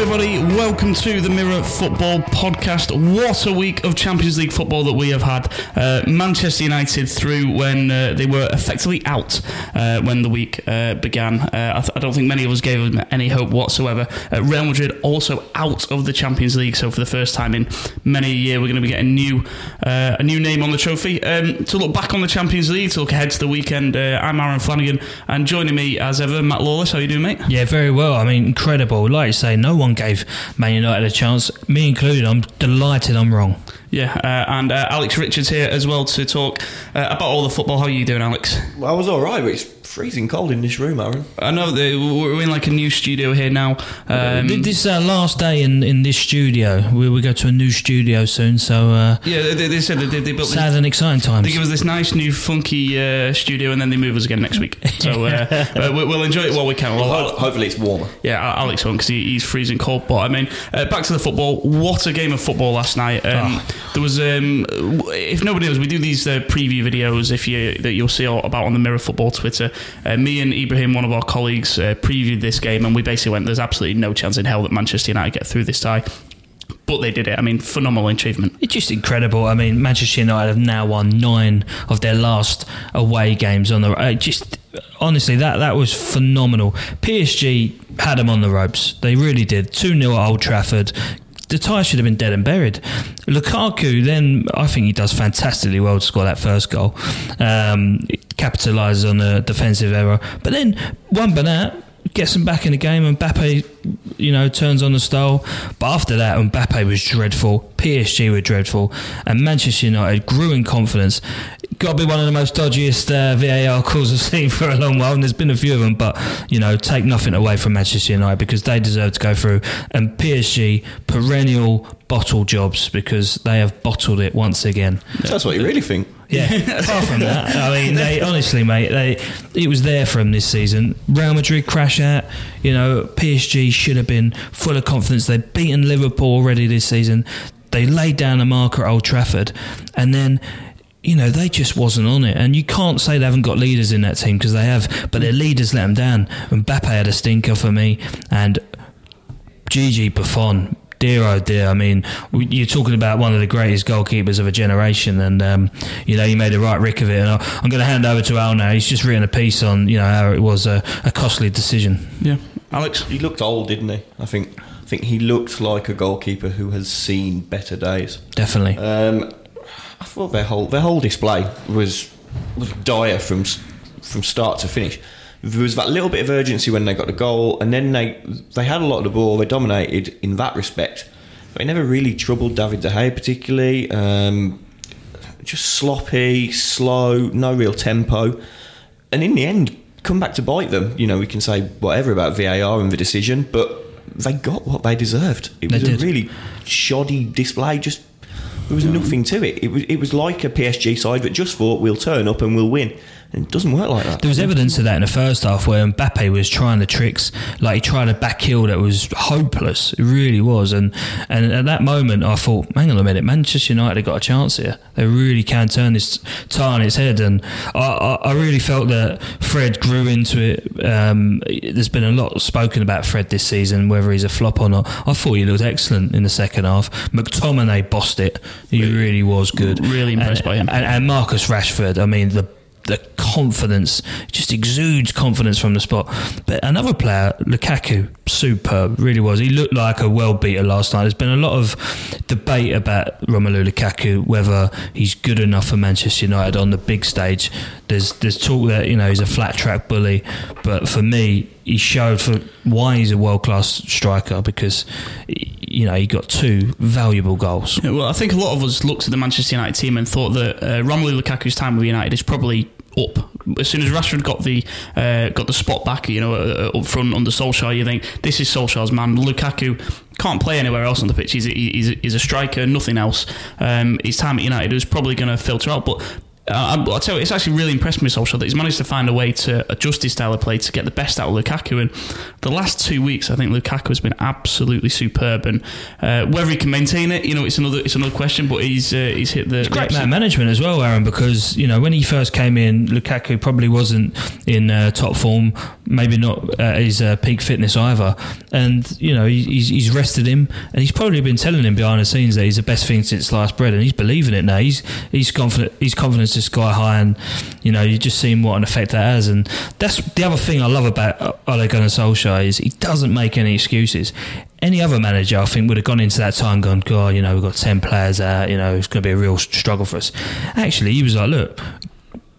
Everybody. Welcome to the Mirror Football Podcast. What a week of Champions League football that we have had. Uh, Manchester United through when uh, they were effectively out uh, when the week uh, began. Uh, I, th- I, don't think many of us gave them any hope whatsoever. Uh, Real Madrid also out of the Champions League, so for the first time in many a year, we're going to be getting new a new name on the trophy. Um, to look back on the Champions League, to look ahead to the weekend, I'm Aaron Flanagan, and joining me as ever, Matt Lawless. How are you doing, mate? Yeah, very well. I mean, incredible. Like you say no one gave Man United a chance, me included. I'm delighted I'm wrong. Yeah, uh, and uh, Alex Richards here as well to talk uh, about all the football. How are you doing, Alex? Well, I was all right, but it's freezing cold in this room, Aaron. I know we're in like a new studio here now. Um, this is our last day in, in this studio. We will go to a new studio soon, so uh, yeah, they, they said they, they built sad this, and exciting times. They give us this nice new funky uh, studio, and then they move us again next week. So uh, uh, we'll enjoy it while we can. Well, hopefully it's warmer. Yeah, Alex won't because he, he's freezing cold. But I mean, back to the football. What a game of football last night. Um, oh. There was, um, if nobody knows, we do these preview videos if you that you'll see about on the Mirror Football Twitter. Me and Ibrahim, one of our colleagues, uh, previewed this game, and we basically went, "There's absolutely no chance in hell that Manchester United get through this tie." But they did it. I mean, phenomenal achievement. It's just incredible. I mean, Manchester United have now won nine of their last away games on the. Uh, just honestly, that that was phenomenal. PSG had them on the ropes. They really did. Two 0 at Old Trafford the tie should have been dead and buried. Lukaku, then I think he does fantastically well to score that first goal. Um, capitalises on a defensive error, but then Juan Bernat gets them back in the game, and Mbappe, you know, turns on the style. But after that, Mbappe was dreadful, PSG were dreadful, and Manchester United grew in confidence. Got to be one of the most dodgiest uh, VAR calls I've seen for a long while, and there's been a few of them. But you know, take nothing away from Manchester United because they deserve to go through, and PSG perennial bottle jobs because they have bottled it once again. That's what you really think. Yeah. Apart from that, I mean, they honestly, mate, they it was there for them this season. Real Madrid crash out. You know, PSG should have been full of confidence. They've beaten Liverpool already this season. They laid down a marker at Old Trafford, and then you know, they just wasn't on it. And you can't say they haven't got leaders in that team because they have, but their leaders let them down. And Mbappe had a stinker for me, and Gigi Buffon dear oh dear. I mean, you're talking about one of the greatest goalkeepers of a generation, and um, you know, you made a right rick of it. And I'm going to hand over to Al now. He's just written a piece on you know how it was a, a costly decision. Yeah, Alex, he looked old, didn't he? I think. I think he looked like a goalkeeper who has seen better days. Definitely. Um, I thought their whole their whole display was was dire from from start to finish there was that little bit of urgency when they got the goal, and then they they had a lot of the ball. They dominated in that respect. They never really troubled David De Gea particularly. Um, just sloppy, slow, no real tempo, and in the end, come back to bite them. You know, we can say whatever about VAR and the decision, but they got what they deserved. It was a really shoddy display. Just there was nothing to it. It was it was like a PSG side that just thought we'll turn up and we'll win. It doesn't work like that. There was evidence of that in the first half where Mbappe was trying the tricks, like he tried a back heel that was hopeless. It really was. And and at that moment, I thought, hang on a minute, Manchester United have got a chance here. They really can turn this tie on its head. And I, I, I really felt that Fred grew into it. Um, there's been a lot spoken about Fred this season, whether he's a flop or not. I thought he looked excellent in the second half. McTominay bossed it. He really, really was good. Really impressed and, by him. And, and Marcus Rashford, I mean, the the confidence, just exudes confidence from the spot. But another player, Lukaku, superb, really was. He looked like a world beater last night. There's been a lot of debate about Romelu Lukaku, whether he's good enough for Manchester United on the big stage. There's there's talk that you know he's a flat track bully, but for me, he showed for why he's a world class striker because you know he got two valuable goals. Yeah, well, I think a lot of us looked at the Manchester United team and thought that uh, Romelu Lukaku's time with United is probably up. As soon as Rashford got the uh, got the spot back, you know, uh, up front under Solskjaer, you think this is Solskjaer's man. Lukaku can't play anywhere else on the pitch. He's a, he's a, he's a striker, nothing else. Um, his time at United was probably going to filter out, but uh, I'll tell you, it's actually really impressed me Solskjaer that he's managed to find a way to adjust his style of play to get the best out of Lukaku. And the last two weeks, I think Lukaku has been absolutely superb. And uh, whether he can maintain it, you know, it's another it's another question. But he's uh, he's hit the it's great man management as well, Aaron. Because you know when he first came in, Lukaku probably wasn't in uh, top form, maybe not at his uh, peak fitness either. And you know he's, he's rested him, and he's probably been telling him behind the scenes that he's the best thing since sliced bread, and he's believing it now. He's he's confident. He's confidence is sky high, and you know you just seen what an effect that has. And that's the other thing I love about Ole Gunnar Solskjaer is he doesn't make any excuses. Any other manager, I think, would have gone into that time gone, God, you know, we've got 10 players out, you know, it's going to be a real struggle for us. Actually, he was like, look,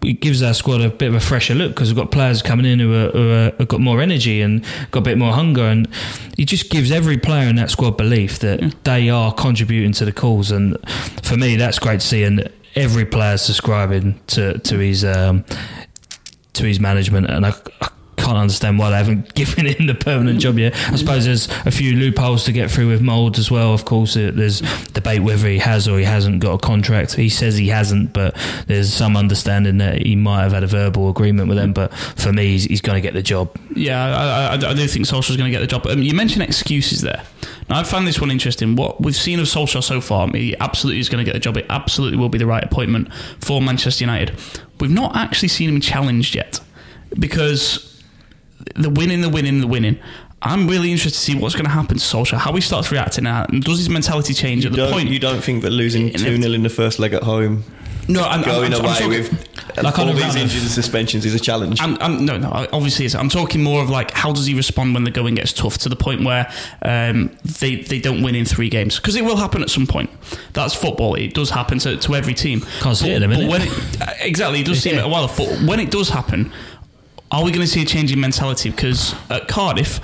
it gives our squad a bit of a fresher look because we've got players coming in who, are, who are, have got more energy and got a bit more hunger, and he just gives every player in that squad belief that yeah. they are contributing to the cause. And for me, that's great to see, and every player subscribing to to his um, to his management, and I, I can't understand why they haven't given him the permanent job yet. I suppose there's a few loopholes to get through with Molde as well. Of course, there's debate whether he has or he hasn't got a contract. He says he hasn't, but there's some understanding that he might have had a verbal agreement with them. But for me, he's, he's going to get the job. Yeah, I, I, I do think Solskjaer's going to get the job. Um, you mentioned excuses there. Now, I found this one interesting. What we've seen of Solskjaer so far, he absolutely is going to get the job. It absolutely will be the right appointment for Manchester United. We've not actually seen him challenged yet because the winning, the winning, the winning. I'm really interested to see what's going to happen to Solskjaer, how he starts reacting now, and does his mentality change you at the point? You don't think that losing 2 0 in the first leg at home, no, I'm, going I'm, I'm, away talking, with like all these injuries and suspensions is a challenge? I'm, no, no, obviously I'm talking more of like how does he respond when the going gets tough to the point where um, they, they don't win in three games? Because it will happen at some point. That's football. It does happen to, to every team. Can't see it in a minute. When it, exactly, it does seem a while. But when it does happen, are we going to see a change in mentality? Because at Cardiff,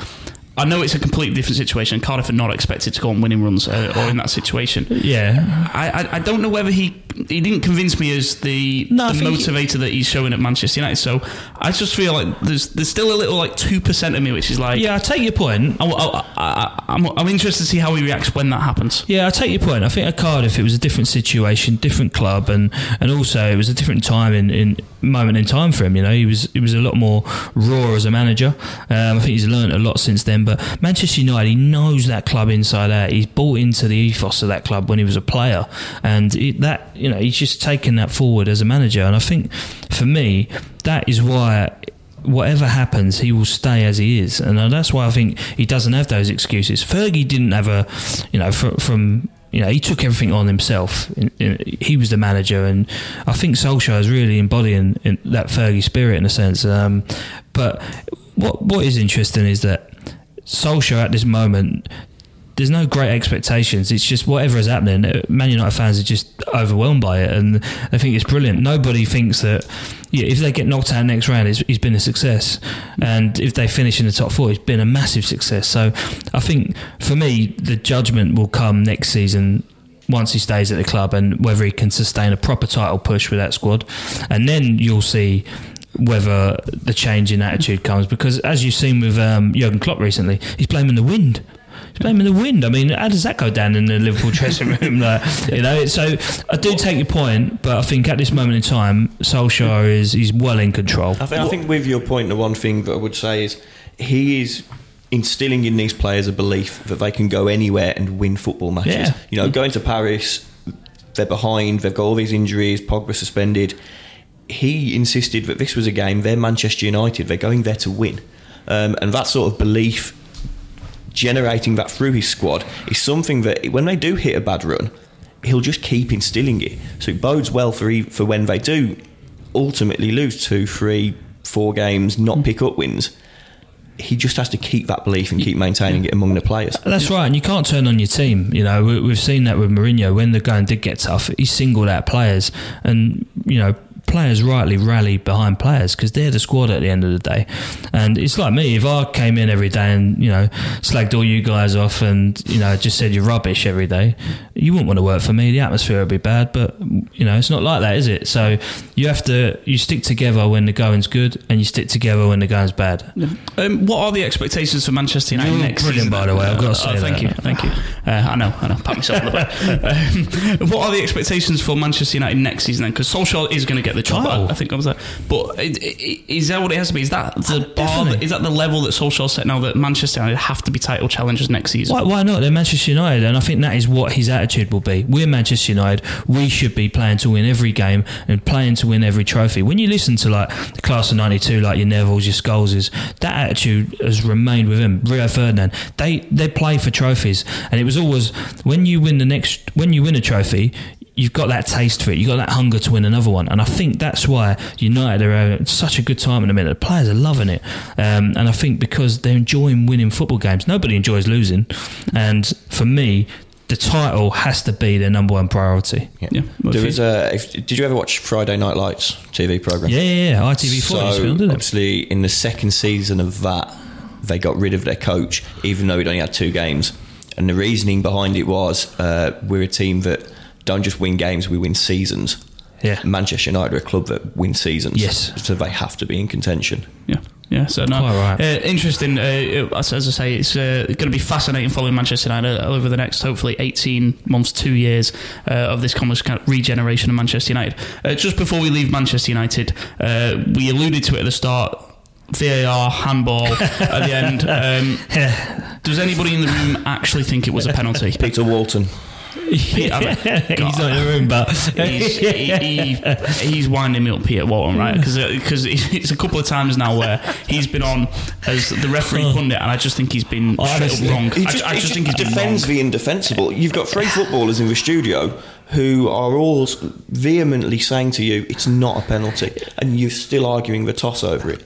I know it's a completely different situation. Cardiff are not expected to go on winning runs uh, or in that situation. Yeah, I, I, I don't know whether he he didn't convince me as the, no, the motivator he, that he's showing at Manchester United. So I just feel like there's there's still a little like two percent of me which is like yeah. I take your point. I, I, I'm I'm interested to see how he reacts when that happens. Yeah, I take your point. I think at Cardiff it was a different situation, different club, and and also it was a different time in, in moment in time for him. You know, he was he was a lot more raw as a manager. Um, I think he's learned a lot since then. But Manchester United, he knows that club inside out. He's bought into the ethos of that club when he was a player, and it, that you know he's just taken that forward as a manager. And I think for me, that is why whatever happens, he will stay as he is, and that's why I think he doesn't have those excuses. Fergie didn't have a, you know, from, from you know, he took everything on himself. He was the manager, and I think Solskjaer is really embodying that Fergie spirit in a sense. Um, but what what is interesting is that Solskjaer at this moment there's no great expectations. It's just whatever is happening. Uh, Man United fans are just overwhelmed by it, and they think it's brilliant. Nobody thinks that yeah, if they get knocked out next round, it's, it's been a success, and if they finish in the top four, it's been a massive success. So, I think for me, the judgment will come next season once he stays at the club and whether he can sustain a proper title push with that squad, and then you'll see whether the change in attitude comes because as you've seen with um, Jurgen Klopp recently, he's blaming the wind blaming the wind. I mean, how does that go down in the Liverpool dressing room? Like, you know, so I do take your point, but I think at this moment in time, Solskjaer is is well in control. I think, I think with your point, the one thing that I would say is he is instilling in these players a belief that they can go anywhere and win football matches. Yeah. You know, going to Paris, they're behind, they've got all these injuries, Pogba suspended. He insisted that this was a game, they're Manchester United, they're going there to win. Um, and that sort of belief generating that through his squad is something that when they do hit a bad run, he'll just keep instilling it. So it bodes well for for when they do ultimately lose two, three, four games, not hmm. pick up wins. He just has to keep that belief and keep maintaining it among the players. That's right, and you can't turn on your team. You know, we, we've seen that with Mourinho. When the going did get tough, he singled out players, and you know, players rightly rally behind players because they're the squad at the end of the day. And it's like me, if I came in every day and, you know, slagged all you guys off and, you know, just said you're rubbish every day, you wouldn't want to work for me. The atmosphere would be bad, but, you know, it's not like that, is it? So you have to, you stick together when the going's good and you stick together when the going's bad. Um, what are the expectations for Manchester United You're next brilliant, season? by the way, I've got to say thank that. you, thank you. Uh, I know, I know. Pat myself on the back. Um, what are the expectations for Manchester United next season? Then, because Solskjaer is going to get the job. Oh. Title. I think I was there. But is that what it has to be? Is that the uh, bar? Definitely. Is that the level that Solskjaer set now that Manchester United have to be title challengers next season? Why, why not? They're Manchester United, and I think that is what his attitude will be. We're Manchester United. We should be playing to win every game and playing to win every trophy. When you listen to like the class of '92, like your Nevilles, your Scholeses, that attitude has remained with him. Rio Ferdinand, they they play for trophies, and it was always when you win the next when you win a trophy. You've got that taste for it. You've got that hunger to win another one, and I think that's why United are having such a good time in the minute. The players are loving it, um, and I think because they're enjoying winning football games. Nobody enjoys losing, and for me, the title has to be their number one priority. Yeah. Well, There was a. If, did you ever watch Friday Night Lights TV program? Yeah, yeah, yeah. ITV4 So used to be on, didn't it? obviously, in the second season of that, they got rid of their coach, even though he'd only had two games. And the reasoning behind it was uh, we're a team that don't just win games, we win seasons. Yeah. Manchester United are a club that win seasons. Yes. So they have to be in contention. Yeah, yeah. So no, Quite right. uh, interesting. Uh, as, as I say, it's uh, going to be fascinating following Manchester United over the next hopefully eighteen months, two years uh, of this kind of regeneration of Manchester United. Uh, just before we leave Manchester United, uh, we alluded to it at the start. VAR handball at the end. Um, does anybody in the room actually think it was a penalty? Peter Walton. Pete, I mean, He's not in the room, but he's, he, he, he's winding me up, Peter Walton, right? Hmm. Because uh, it's a couple of times now where he's been on as the referee pundit, and I just think he's been oh, straight up Honestly. wrong. He I, just, I he just think he's been defends wrong. the indefensible. You've got three footballers in the studio who are all vehemently saying to you, it's not a penalty, and you're still arguing the toss over it.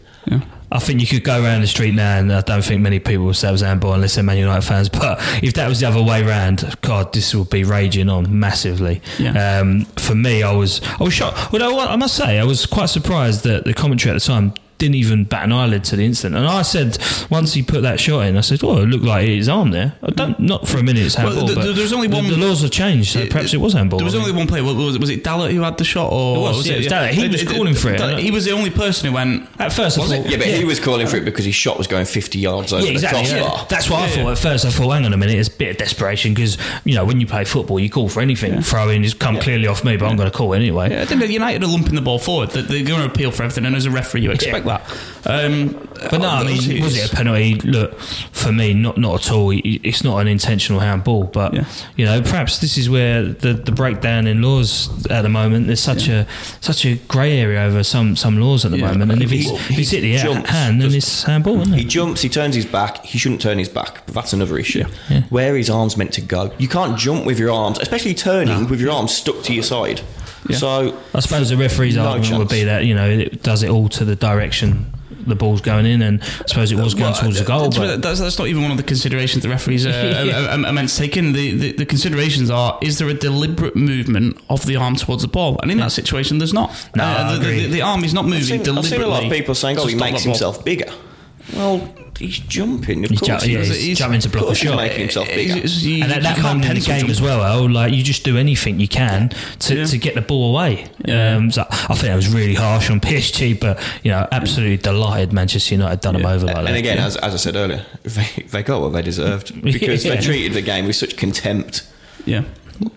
I think you could go around the street now, and I don't think many people will say it was handball unless they're Man United fans. But if that was the other way round, God, this would be raging on massively. Yeah. Um, for me, I was I was shocked. Well, I I must say, I was quite surprised that the commentary at the time didn't even bat an eyelid to the incident. And I said once he put that shot in, I said, "Oh, it looked like his arm there." I don't not for a minute it's handball, th- but th- there's only one- The, laws have changed, so perhaps it was handball. There was I only one player. Was, was, was it Dalot who had the shot, or It was, yeah, it was Dalot. He was calling for it. Dalot- He was the only person who went. At first, I Was thought, it? Yeah, but he was calling for it because his shot was going 50 yards over Yeah, exactly. the yeah. crossbar. That's what I thought yeah. at first. I thought, hang on a minute, it's a bit of desperation because you know when you play football, you call for anything. Throw in, just come clearly off me, but I'm going to call anyway. Yeah, I think United are lumping the ball forward. They're going to appeal for everything, and as a referee, you expect that. Um, But no, I mean, obviously was it a penalty? Look, for me, not not at all. It's not an intentional handball, but Yeah. you know, perhaps this is where the, the breakdown in laws at the moment. There's such a such a grey area over some some laws at the Yeah. moment, and if He- he's, if he's he hit the jumps, hand, then does- it's handball, isn't it? He it? jumps, he turns his back. He shouldn't turn his back, but that's another issue. Yeah. Where his arms meant to go. You can't jump with your arms, especially turning with your arms stuck to your side. Yeah. So I suppose the referee's No argument would be that you know it does it all to the direction the ball's going in, and I suppose it was going Well, towards the goal. that's, But that's, that's not even one of the considerations the referees uh, Yeah. are, are, are meant to take in. The, the, the considerations are: is there a deliberate movement of the arm towards the ball? And in that situation, there's not. No, Uh, I the, the, agree. the, the arm is not moving I've seen, deliberately. I've seen a lot of people saying, "Oh, he makes that ball. himself bigger." Well, he's jumping. Of he's, course, ju- yeah, he's, He's- jumping to block of a shot. making himself bigger. It's- and at that can't moment in the game as well, oh, like you just do anything you can to, Yeah. to get the ball away. Yeah. Um, so I think that was really harsh on PSG, but you know, absolutely delighted Manchester United done them over like that. and again, as, as I said earlier, they, they got what they deserved because Yeah. they treated the game with such contempt. Yeah.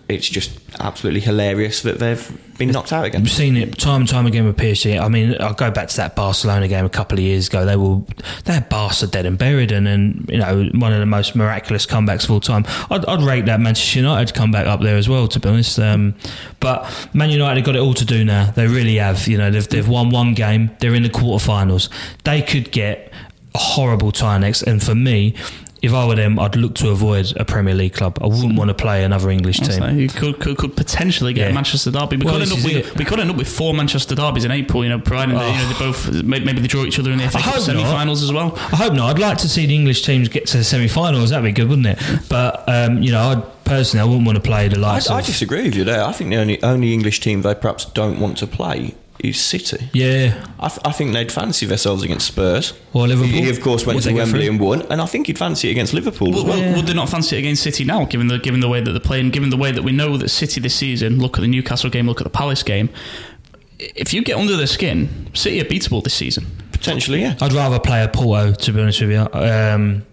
It's just absolutely hilarious that they've been knocked out again. We've seen it time and time again with PSG. I mean, I'll go back to that Barcelona game a couple of years ago. They were they had Barca dead and buried, and then you know one of the most miraculous comebacks of all time. I'd, I'd rate that Manchester United comeback up there as well, to be honest. Um, but Man United have got it all to do now. They really have. You know, they've they've won one game. They're in the quarterfinals. They could get a horrible tie next, and for me. If I were them, I'd look to avoid a Premier League club. I wouldn't want to play another English team. So you could, could could potentially get Yeah. a Manchester derby. We Well, could end up with we could end up with four Manchester derbies in April. You know, providing they, you know they both maybe they draw each other in the FA Cup semi-finals as well. I hope not. I'd like to see the English teams get to the semi-finals. That'd be good, wouldn't it? But um, you know, I personally, I wouldn't want to play the I, likes I of. disagree with you there. I think the only only English team they perhaps don't want to play is City. yeah, I, th- I think they'd fancy themselves against Spurs. Or Liverpool. He, of course, went Would to Wembley and won, and I think he'd fancy it against Liverpool. as Well, well. well, would they not fancy it against City now, given the given the way that they're playing, given the way that we know that City this season? Look at the Newcastle game, look at the Palace game. If you get under their skin, City are beatable this season. Potentially, yeah. I'd rather play a Porto, to be honest with you. Um,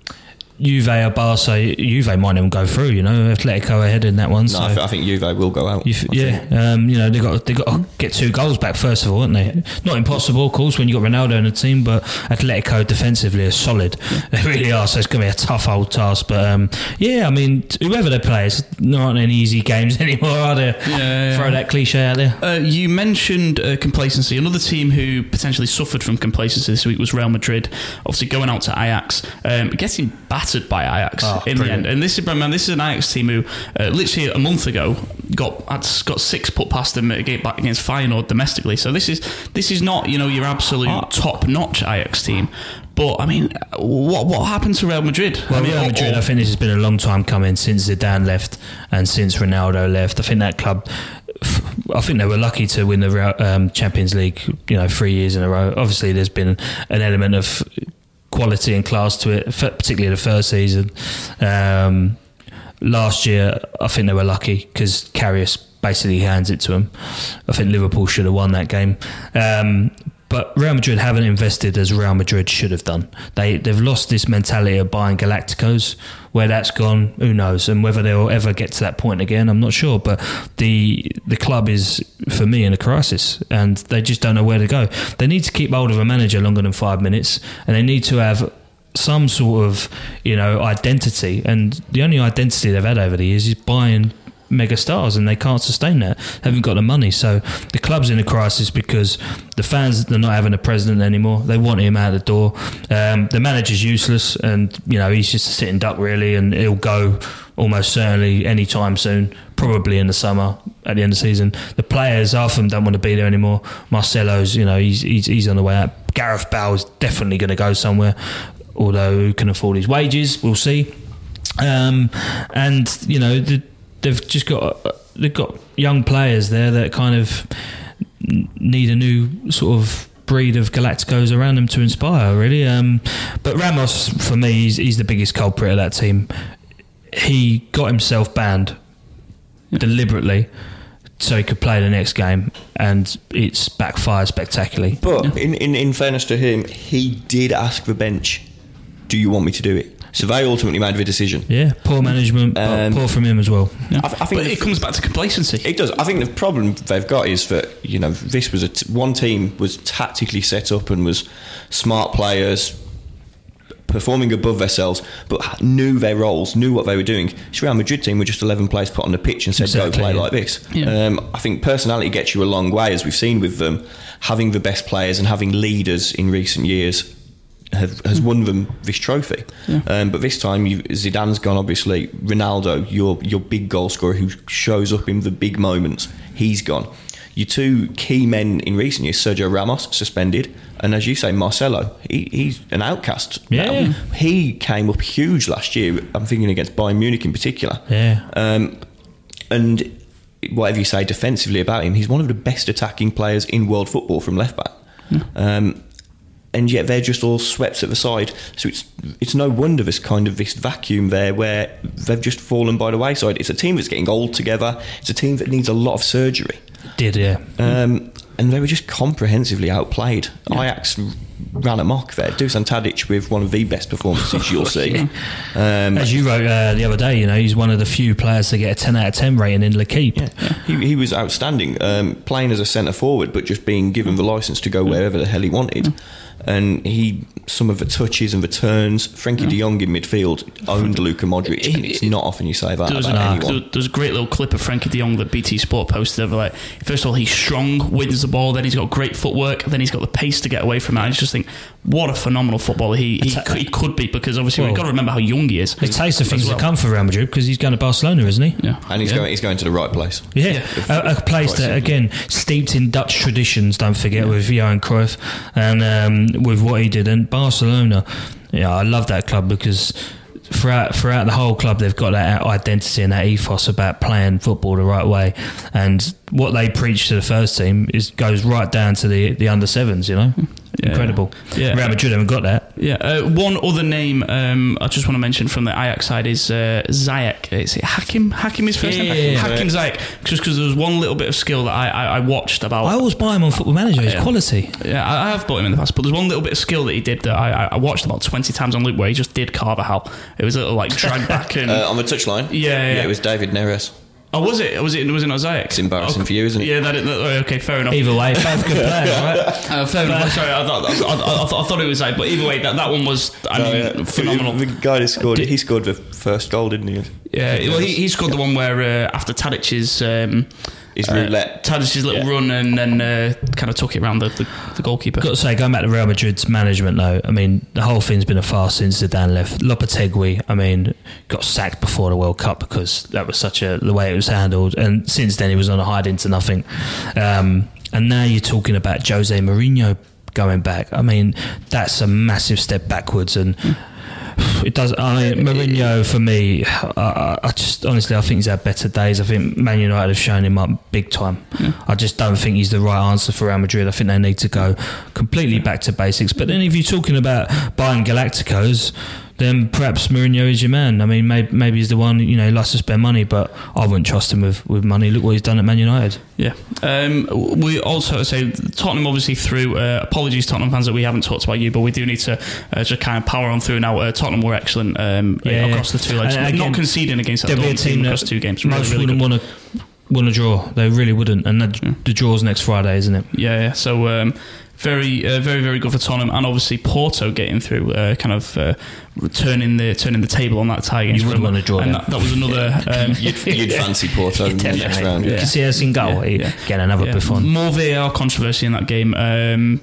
Juve or Barca, Juve might even go through. You know, Atletico ahead in that one. No, so. I, th- I think Juve will go out. You I f- yeah, um, you know they got they got to get two goals back first of all, haven't they? Not impossible, of course, when you have got Ronaldo in the team, but Atletico defensively are solid. They really are. So it's going to be a tough old task. But um, yeah, I mean, whoever they play, it's not any easy games anymore, are there? Yeah. Throw that cliche out there. Uh, you mentioned uh, complacency. Another team who potentially suffered from complacency this week was Real Madrid. Obviously, going out to Ajax, um, getting battered by Ajax Oh, in brilliant. the end. And this is, man, this is an Ajax team who, uh, literally a month ago, got got six put past them back against Feyenoord domestically. So this is this is not you know your absolute Ah. top notch Ajax team. But I mean, what what happened to Real Madrid? Well, I mean, Real Madrid, or- I think this has been a long time coming since Zidane left and since Ronaldo left. I think that club, I think they were lucky to win the um, Champions League, you know, three years in a row. Obviously, there's been an element of quality and class to it, particularly the first season. Um, last year, I think they were lucky because Karius basically hands it to them. I think Liverpool should have won that game. Um, but Real Madrid haven't invested as Real Madrid should have done. They they've lost this mentality of buying Galacticos. Where that's gone, who knows? And whether they'll ever get to that point again, I'm not sure. But the the club is for me in a crisis, and they just don't know where to go. They need to keep hold of a manager longer than five minutes, and they need to have some sort of you know identity. And the only identity they've had over the years is buying mega stars and they can't sustain that they haven't got the money. So the club's in a crisis because the fans they're not having a president anymore. They want him out the door. Um, the manager's useless and you know he's just a sitting duck really and he'll go almost certainly anytime soon probably in the summer at the end of the season. The players half of them don't want to be there anymore. Marcelo's you know he's, he's, he's on the way out. Gareth Bale's definitely going to go somewhere although who can afford his wages? We'll see. Um, and you know the, they've just got they've got young players there that kind of need a new sort of breed of Galacticos around them to inspire really. Um, but Ramos for me he's, he's the biggest culprit of that team. He got himself banned deliberately so he could play the next game and it's backfired spectacularly. But in, in, in fairness to him, he did ask the bench, "Do you want me to do it?" So they ultimately made the decision. yeah poor management Um, poor from him as well Yeah. I, th- I think it comes back to complacency. It does. I think the problem they've got is that you know this was a t- one team was tactically set up and was smart players performing above themselves, but knew their roles, knew what they were doing. This Real Madrid team were just eleven players put on the pitch and said, Exactly, "Go play yeah. like this." Yeah. Um, I think personality gets you a long way, as we've seen with them. Having the best players and having leaders in recent years have, has won them this trophy. Um, but this time, you, Zidane's gone. Obviously, Ronaldo, your your big goal scorer who shows up in the big moments, he's gone. Your two key men in recent years, Sergio Ramos suspended, and as you say, Marcelo, he, he's an outcast. Yeah. now. he came up huge last year. I'm thinking against Bayern Munich in particular. yeah Um, and whatever you say defensively about him, he's one of the best attacking players in world football from left back. Um, and yet they're just all swept at the side. So it's it's no wonder this kind of this vacuum there where they've just fallen by the wayside. It's a team that's getting old together. It's a team that needs a lot of surgery. did yeah Um, and they were just comprehensively outplayed. Ajax ran amok there. Dusan Tadic with one of the best performances you'll see. Um, As you wrote uh, the other day, you know, he's one of the few players to get a 10 out of 10 rating in L'Equipe. He, he was outstanding, um, playing as a centre forward, but just being given the license to go wherever the hell he wanted. And he some of the touches and the turns. Frenkie De Jong in midfield owned Luka Modric, and it's not often you say that There about a, anyone. there's a great little clip of Frenkie de Jong that BT Sport posted of like, first of all, he's strong, wins the ball, then he's got great footwork, then he's got the pace to get away from it. I just think, what a phenomenal footballer he, he, could, he could be because obviously we've got to remember how young he is. A taste of things well. to come for Real Madrid because he's going to Barcelona, isn't he? Yeah. and he's Yeah. going he's going to the right place. Yeah, a, a place that again steeped in Dutch traditions. Don't forget with Johan Cruyff and um, with what he did and Barcelona. Yeah, I love that club because throughout throughout the whole club they've got that identity and that ethos about playing football the right way. And what they preach to the first team is goes right down to the the under sevens. You know, Yeah. incredible. Yeah. Real Madrid haven't got that. Yeah, uh, one other name um, I just want to mention from the Ajax side is uh, Ziyech. Is it Hakim? Hakim is first Yeah, name? yeah, yeah. Hakim Ziyech. Just because there was one little bit of skill that I, I, I watched about. I always buy him on Football Manager. He's Yeah. quality. Yeah, I I have bought him in the past, but there's one little bit of skill that he did that I, I- I watched about 20 times on loop where he just did Carvajal. It was a little like drag back and. Uh, on the touchline, Yeah, yeah. it was David Neres. Oh, was it? Was it? Was it not Ziyech? It's embarrassing Oh, for you, isn't it? Yeah, that, that, okay, fair enough. Either way, both good players, right? Uh, fair enough. Sorry, I thought, I, I, I, thought, it was like, but either way, that, that one was, I mean, phenomenal. The guy that scored it, he scored the first goal, didn't he? Yeah, well, he, he scored the one where uh, after Tadic's um, His uh, roulette. Tadic's little Yeah. run and then uh, kind of took it around the, the, the goalkeeper. Got to say, going back to Real Madrid's management, though, I mean, the whole thing's been a farce since Zidane left. Lopetegui, I mean, got sacked before the World Cup because that was such a the way it was handled, and since then he was on a hide into nothing. Um, and now you're talking about Jose Mourinho going back. I mean, that's a massive step backwards, and. It does. I mean, Mourinho for me, I, I just honestly, I think he's had better days. I think Man United have shown him up big time. I just don't think he's the right answer for Real Madrid. I think they need to go completely back to basics. But then, if you're talking about buying Galacticos, then perhaps Mourinho is your man. I mean, maybe, maybe he's the one. You know, he likes to spend money, but I wouldn't trust him with, with money. Look what he's done at Man United. Yeah. Um, we also say Tottenham obviously through. Uh, apologies, Tottenham fans, that we haven't talked about you, but we do need to uh, just kind of power on through now. Uh, Tottenham were excellent um, Yeah, across the two legs, again, not conceding against that a team team across that two games. Really, most really wouldn't want to want to draw. They really wouldn't, and the, the draw's next Friday, isn't it? Yeah, yeah. So um, very, uh, very, very good for Tottenham, and obviously Porto getting through, uh, kind of uh, turning the turning the table on that tie against You wouldn't Roma. want to draw and that. that, that was another. Um, You'd, you'd fancy Porto in the next Definitely. round. You Yeah. can see us in goal. Yeah, yeah. Get another yeah. Buffon. More VAR controversy in that game. Um,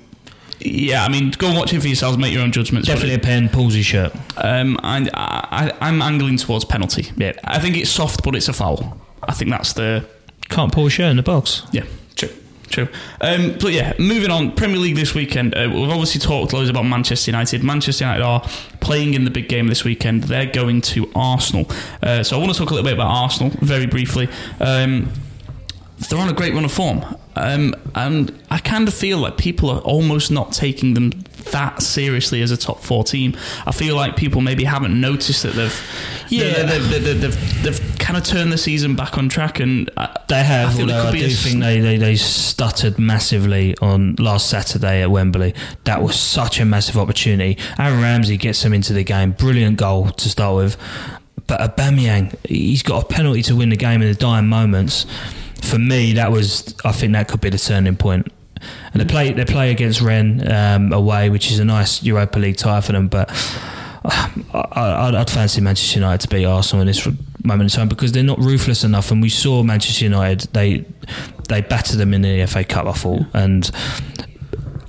yeah, I mean, go and watch it for yourselves, make your own judgments. but Definitely a pen, Palsy shirt. Um, and I, I, I'm angling towards penalty. Yeah. I think it's soft, but it's a foul. I think that's the Can't pull a shirt in the box. yeah, true, true. Um, but yeah, moving on. Premier League this weekend. Uh, we've obviously talked loads about Manchester United. Manchester United are playing in the big game this weekend. They're going to Arsenal. Uh, so I want to talk a little bit about Arsenal very briefly. Um, they're on a great run of form. Um, and I kind of feel like people are almost not taking them that seriously as a top four team. I feel like people maybe haven't noticed that they've Yeah. they've, they've, they've, they've, they've kind of turned the season back on track and uh, They have, I it although could I be do think they, they, they stuttered massively on last Saturday at Wembley. That was such a massive opportunity. Aaron Ramsey gets them into the game. Brilliant goal to start with. But Aubameyang, he's got a penalty to win the game in the dying moments. For me, that was, I think that could be the turning point. And they play, they play against Rennes um, away, which is a nice Europa League tie for them. But I, I, I'd fancy Manchester United to beat Arsenal in this moment in time because they're not ruthless enough. And we saw Manchester United they they battered them in the FA Cup, I thought, and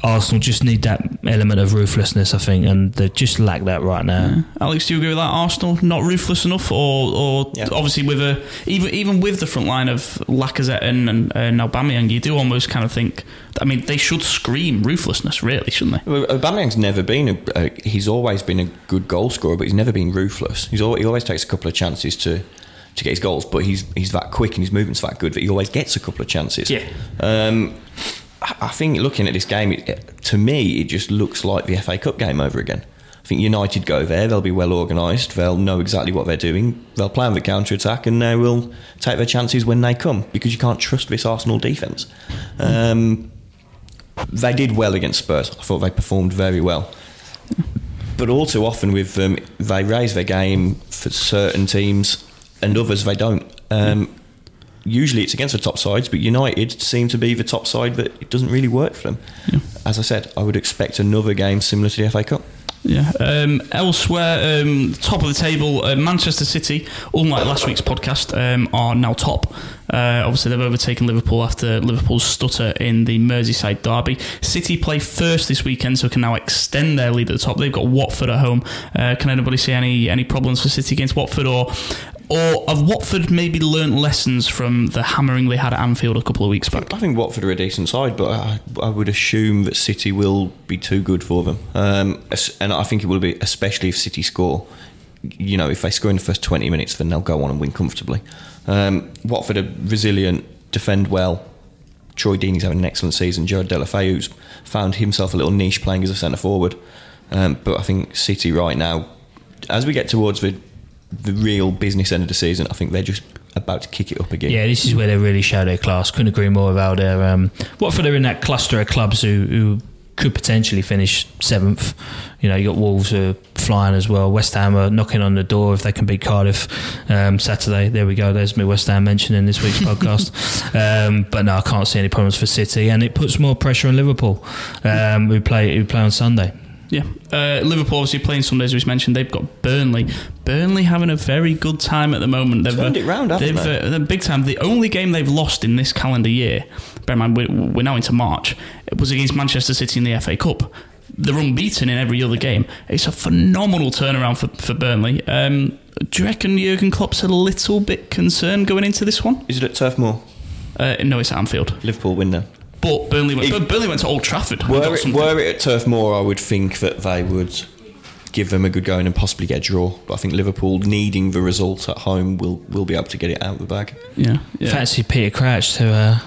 Arsenal just need that element of ruthlessness, I think, and they just lack that right now. Alex, do you agree with that? Arsenal not ruthless enough, or, or Yeah. obviously with a even even with the front line of Lacazette and and, and Aubameyang, you do almost kind of think. I mean, they should scream ruthlessness, really, shouldn't they? Well, Aubameyang's never been a. Uh, he's always been a good goal scorer, but he's never been ruthless. He's al he always takes a couple of chances to to get his goals, but he's he's that quick and his movement's that good that he always gets a couple of chances. Yeah. Um, I think looking at this game, it, to me, it just looks like the FA Cup game over again. I think United go there; they'll be well organised. They'll know exactly what they're doing. They'll play on the counter attack, and they will take their chances when they come because you can't trust this Arsenal defence. Um, they did well against Spurs. I thought they performed very well. But all too often with them, they raise their game for certain teams, and others they don't. Um, usually it's against the top sides, but United seem to be the top side, but it doesn't really work for them. as I said, I would expect another game similar to the FA Cup. Yeah. Um, elsewhere, um, top of the table, uh, Manchester City, unlike last week's podcast, um, are now top. Uh, obviously, they've overtaken Liverpool after Liverpool's stutter in the Merseyside derby. City play first this weekend, so can now extend their lead at the top. They've got Watford at home. Uh, can anybody see any any problems for City against Watford, or or have Watford maybe learnt lessons from the hammering they had at Anfield a couple of weeks back? I think Watford are a decent side, but I, I would assume that City will be too good for them. Um, and I think it will be, especially if City score. You know, if they score in the first 20 minutes, then they'll go on and win comfortably. Um, Watford are resilient, defend well. Troy Deeney's having an excellent season. Gerard Deulofeu's found himself a little niche playing as a centre forward. Um, but I think City right now, as we get towards the the real business end of the season, I think they're just about to kick it up again. Yeah, this is where they really show their class. Couldn't agree more about their um, Watford are in that cluster of clubs who, who could potentially finish seventh. You know, you got Wolves who are flying as well. West Ham are knocking on the door if they can beat Cardiff um, Saturday. There we go. There's me West Ham mentioned in this week's podcast. Um, but no, I can't see any problems for City, and it puts more pressure on Liverpool, um, who play who play on Sunday. Yeah, uh, Liverpool obviously playing Sundays. As we mentioned, they've got Burnley. Burnley having a very good time at the moment. They've Turned it round, haven't they've, they? Uh, big time. The only game they've lost in this calendar year, bear in mind we're, we're now into March, it was against Manchester City in the FA Cup. They're unbeaten in every other game. It's a phenomenal turnaround for, for Burnley. Um, do you reckon Jurgen Klopp's a little bit concerned going into this one? Is it at Turf Moor? Uh, no, it's at Anfield. Liverpool win then. But Burnley went, If- but Burnley went to Old Trafford. Were it, were it at Turf Moor, I would think that they would give them a good going and possibly get a draw. But I think Liverpool, needing the result at home, will will be able to get it out of the bag. yeah, yeah. Fancy Peter Crouch to uh,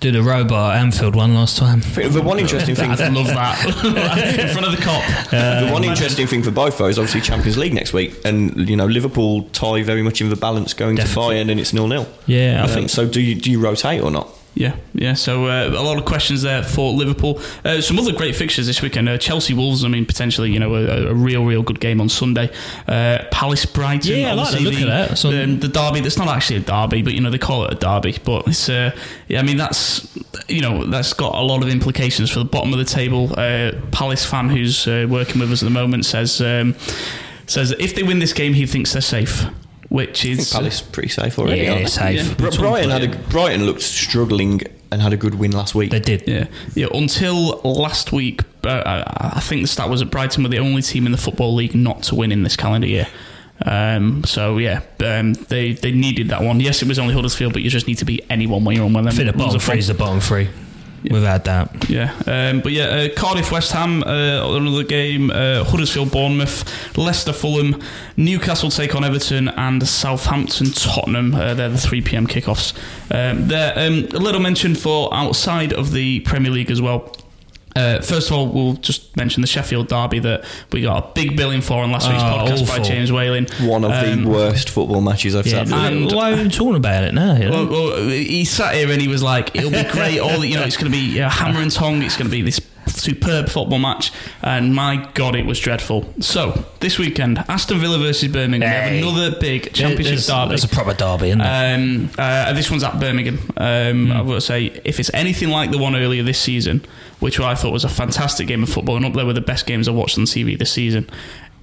do the robot at Anfield one last time. The one interesting thing, I'd love that in front of the Kop. the one interesting thing for both though is obviously Champions League next week, and you know Liverpool tie very much in the balance going Definitely. to Bayern, and it's nil nil. Yeah, I Um, think so. Do you do you rotate or not? Yeah, yeah. So uh, a lot of questions there for Liverpool. Uh, some other great fixtures this weekend. Uh, Chelsea Wolves. I mean, potentially, you know, a, a real, real good game on Sunday. Uh, Palace Brighton. Yeah, I like the look of that. On- The, the derby. That's not actually a derby, but you know they call it a derby. But it's. Uh, yeah, I mean that's you know that's got a lot of implications for the bottom of the table. Uh, Palace fan who's uh, working with us at the moment says um, says if they win this game, he thinks they're safe. Which I think is Palace pretty safe already. Yeah, aren't they? safe. Yeah. Br- Brighton had a Brighton looked struggling and had a good win last week. they did. Yeah, yeah. Until last week, uh, I I think the stat was that Brighton were the only team in the football league not to win in this calendar year. Um, so yeah, um, they they needed that one. Yes, it was only Huddersfield, but you just need to beat anyone when you're on one. I think the bottom three is the bottom three, without doubt. Yeah, um, but yeah, uh, Cardiff, West Ham, uh, another game. Uh, Huddersfield, Bournemouth, Leicester, Fulham, Newcastle take on Everton, and Southampton, Tottenham. Uh, they're the three pm kickoffs. Um, there, um, a little mention for outside of the Premier League as well. Uh, first of all, we'll just mention the Sheffield derby that we got a big billing for on last week's Oh, podcast by. James Whalen. One of Um, the worst football matches I've Yeah, seen. and- why are we talking about it now? You know? Well, well, he sat here and he was like, "It'll be great. All the, you know, it's going to be uh, hammer and tongue. It's going to be this superb football match." And my God, it was dreadful. So this weekend, Aston Villa versus Birmingham. Hey. We have another big championship There's- derby. There's a proper derby, isn't there? Um, uh, this one's at Birmingham. Um, I've got to say, if it's anything like the one earlier this season, which I thought was a fantastic game of football and up there with the best games I watched on TV this season,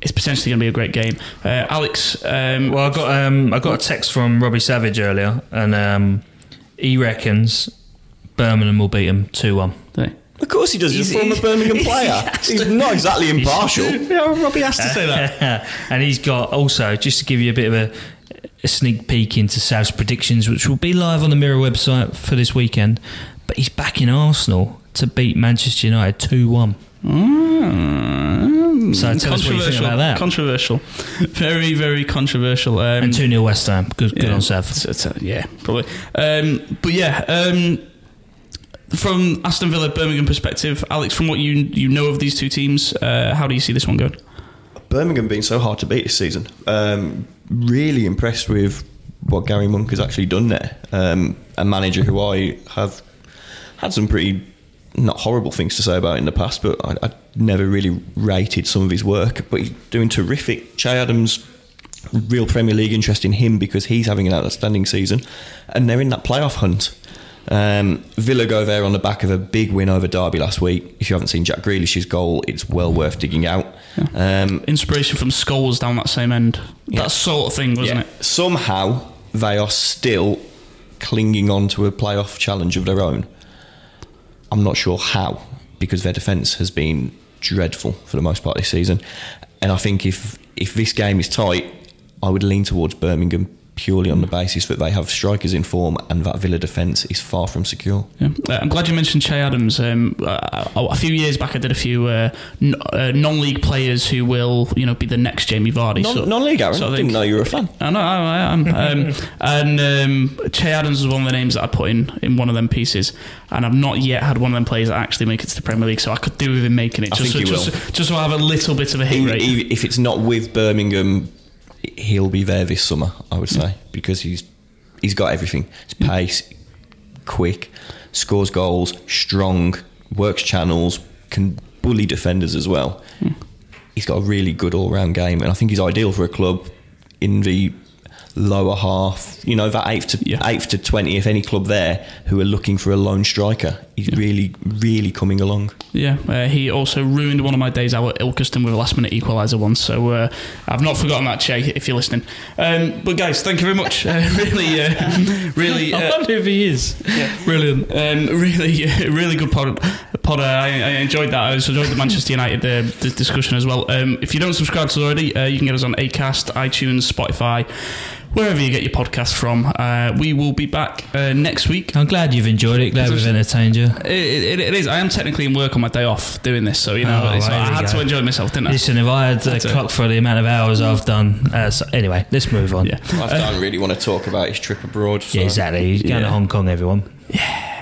it's potentially going to be a great game. Uh, Alex, um, Well, I got um, I got a text from Robbie Savage earlier, and um, he reckons Birmingham will beat him two one. Of course he does. He's, He's- a former Birmingham player. He's not exactly impartial. yeah, Robbie has to say that. and he's got also just to give you a bit of a, a sneak peek into Sav's predictions, which will be live on the Mirror website for this weekend. But he's back in Arsenal to beat Manchester United two one. Mm, So tell us what you think about that. Controversial, very very controversial. Um, And two 0 West Ham. Good, good yeah, on Sav. it's- it's, uh, yeah, probably. Um, but yeah, um, from Aston Villa Birmingham perspective, Alex, from what you you know of these two teams, uh, how do you see this one going? Birmingham being so hard to beat this season. Um, really impressed with what Gary Monk has actually done there. Um, a manager who I have had some pretty not horrible things to say about in the past, but I, I never really rated some of his work. But he's doing terrific. Che Adams, real Premier League interest in him because he's having an outstanding season, and they're in that playoff hunt. Um, Villa go there on the back of a big win over Derby last week. If you haven't seen Jack Grealish's goal, it's well worth digging out. Um, Inspiration from Skulls down that same end. Yeah. That sort of thing, wasn't yeah, it? somehow they are still clinging on to a playoff challenge of their own. I'm not sure how, because their defence has been dreadful for the most part this season. And I think if if this game is tight, I would lean towards Birmingham purely on the basis that they have strikers in form and that Villa defence is far from secure. Yeah. Uh, I'm glad you mentioned Che Adams. Um, uh, a few years back, I did a few uh, n- uh, non-league players who will, you know, be the next Jamie Vardy. Non- So- non-league, Aaron. so I didn't know you were a fan. I know, I, I am. Um, and um, Che Adams was one of the names that I put in in one of them pieces, and I've not yet had one of them players that actually make it to the Premier League. So I could do with him making it. I Just, think so, he just, just so I have a little bit of a hit rate. if it's not with Birmingham, he'll be there this summer. I would say because he's he's got everything: his pace, quick, scores goals, strong, works channels, can bully defenders as well. Hmm. He's got a really good all-round game, and I think he's ideal for a club in the lower half. You know, that eighth to Yeah. eighth to twentieth, any club there who are looking for a lone striker. He's really, really coming along. Yeah, uh, he also ruined one of my days out at Ilkeston with a last minute equaliser once. So uh, I've not forgotten that, Che, if you're listening. Um, but guys, thank you very much. Uh, really, uh, really. I Uh, wonder if he is. Brilliant. um, really, really good pod. pod uh, I, I enjoyed that. I also enjoyed the Manchester United uh, the discussion as well. Um, if you don't subscribe to us already, uh, you can get us on Acast, iTunes, Spotify, wherever you get your podcast from. Uh, we will be back uh, next week. I'm glad you've enjoyed it. Glad we've entertained you. It, it, it is. I am technically in work on my day off doing this, so you know, Oh, so there I we had go. to enjoy myself, didn't I? Listen, if I had a clock for the amount of hours I've done, uh, so anyway, let's move on. Yeah. I don't really want to talk about his trip abroad. so- Yeah, exactly. He's going Yeah. to Hong Kong, everyone. Yeah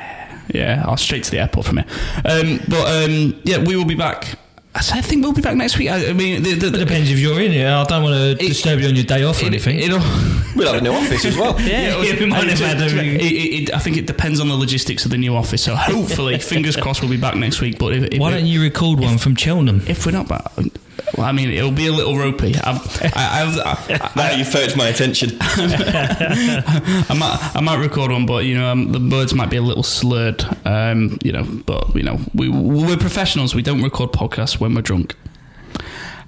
yeah, I'll straight to the airport from here. Um, but um, yeah, we will be back. I said- I think we'll be back next week. I, I mean, the, the, It depends if you're in here. I don't want to disturb you on your day off or anything. It, will We'll have a new office as well. yeah, we might have had a- it, it, it, I think it depends on the logistics of the new office. So hopefully, fingers crossed, we'll be back next week. But if, if, Why don't you record one from Cheltenham? if we're not back, well, I mean, it'll be a little ropey. I've, I, I, Now you've focused my attention. I might, I might record one, but you know, um, the words might be a little slurred. Um, you know, but you know, we we're professionals. We don't record podcasts when we're drunk.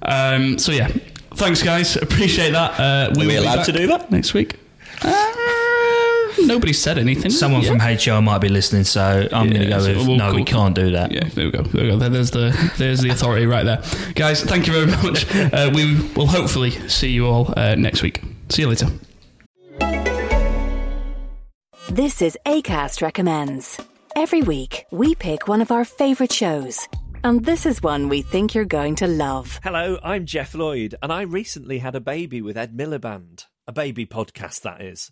Um, so yeah, thanks guys, appreciate that. Uh, we Are we allowed to do that? next week? Uh, nobody said anything. Someone Yeah. from HR might be listening, so I'm going to go so with we'll- no, we we'll- can't do that. Yeah, there we go. There we go. There's the there's the authority right there, guys. Thank you very much. Uh, we will hopefully see you all uh, next week. See you later. This is ACAST Recommends. Every week, we pick one of our favourite shows. And this is one we think you're going to love. Hello, I'm Geoff Lloyd, and I recently had a baby with Ed Miliband. A baby podcast, that is.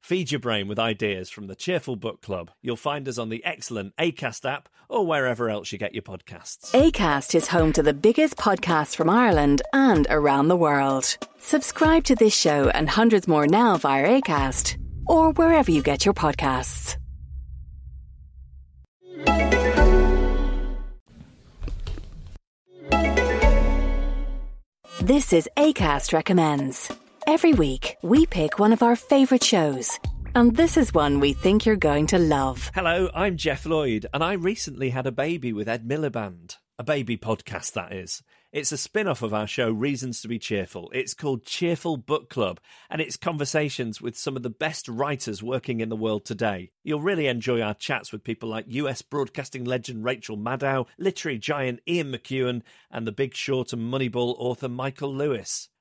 Feed your brain with ideas from the Cheerful Book Club. You'll find us on the excellent ACAST app or wherever else you get your podcasts. ACAST is home to the biggest podcasts from Ireland and around the world. Subscribe to this show and hundreds more now via ACAST or wherever you get your podcasts. This is ACAST Recommends. Every week, we pick one of our favourite shows. And this is one we think you're going to love. Hello, I'm Geoff Lloyd, and I recently had a baby with Ed Miliband. A baby podcast, that is. It's a spin off of our show, Reasons to Be Cheerful. It's called Cheerful Book Club, and it's conversations with some of the best writers working in the world today. You'll really enjoy our chats with people like US broadcasting legend Rachel Maddow, literary giant Ian McEwan, and the Big Short and Moneyball author Michael Lewis.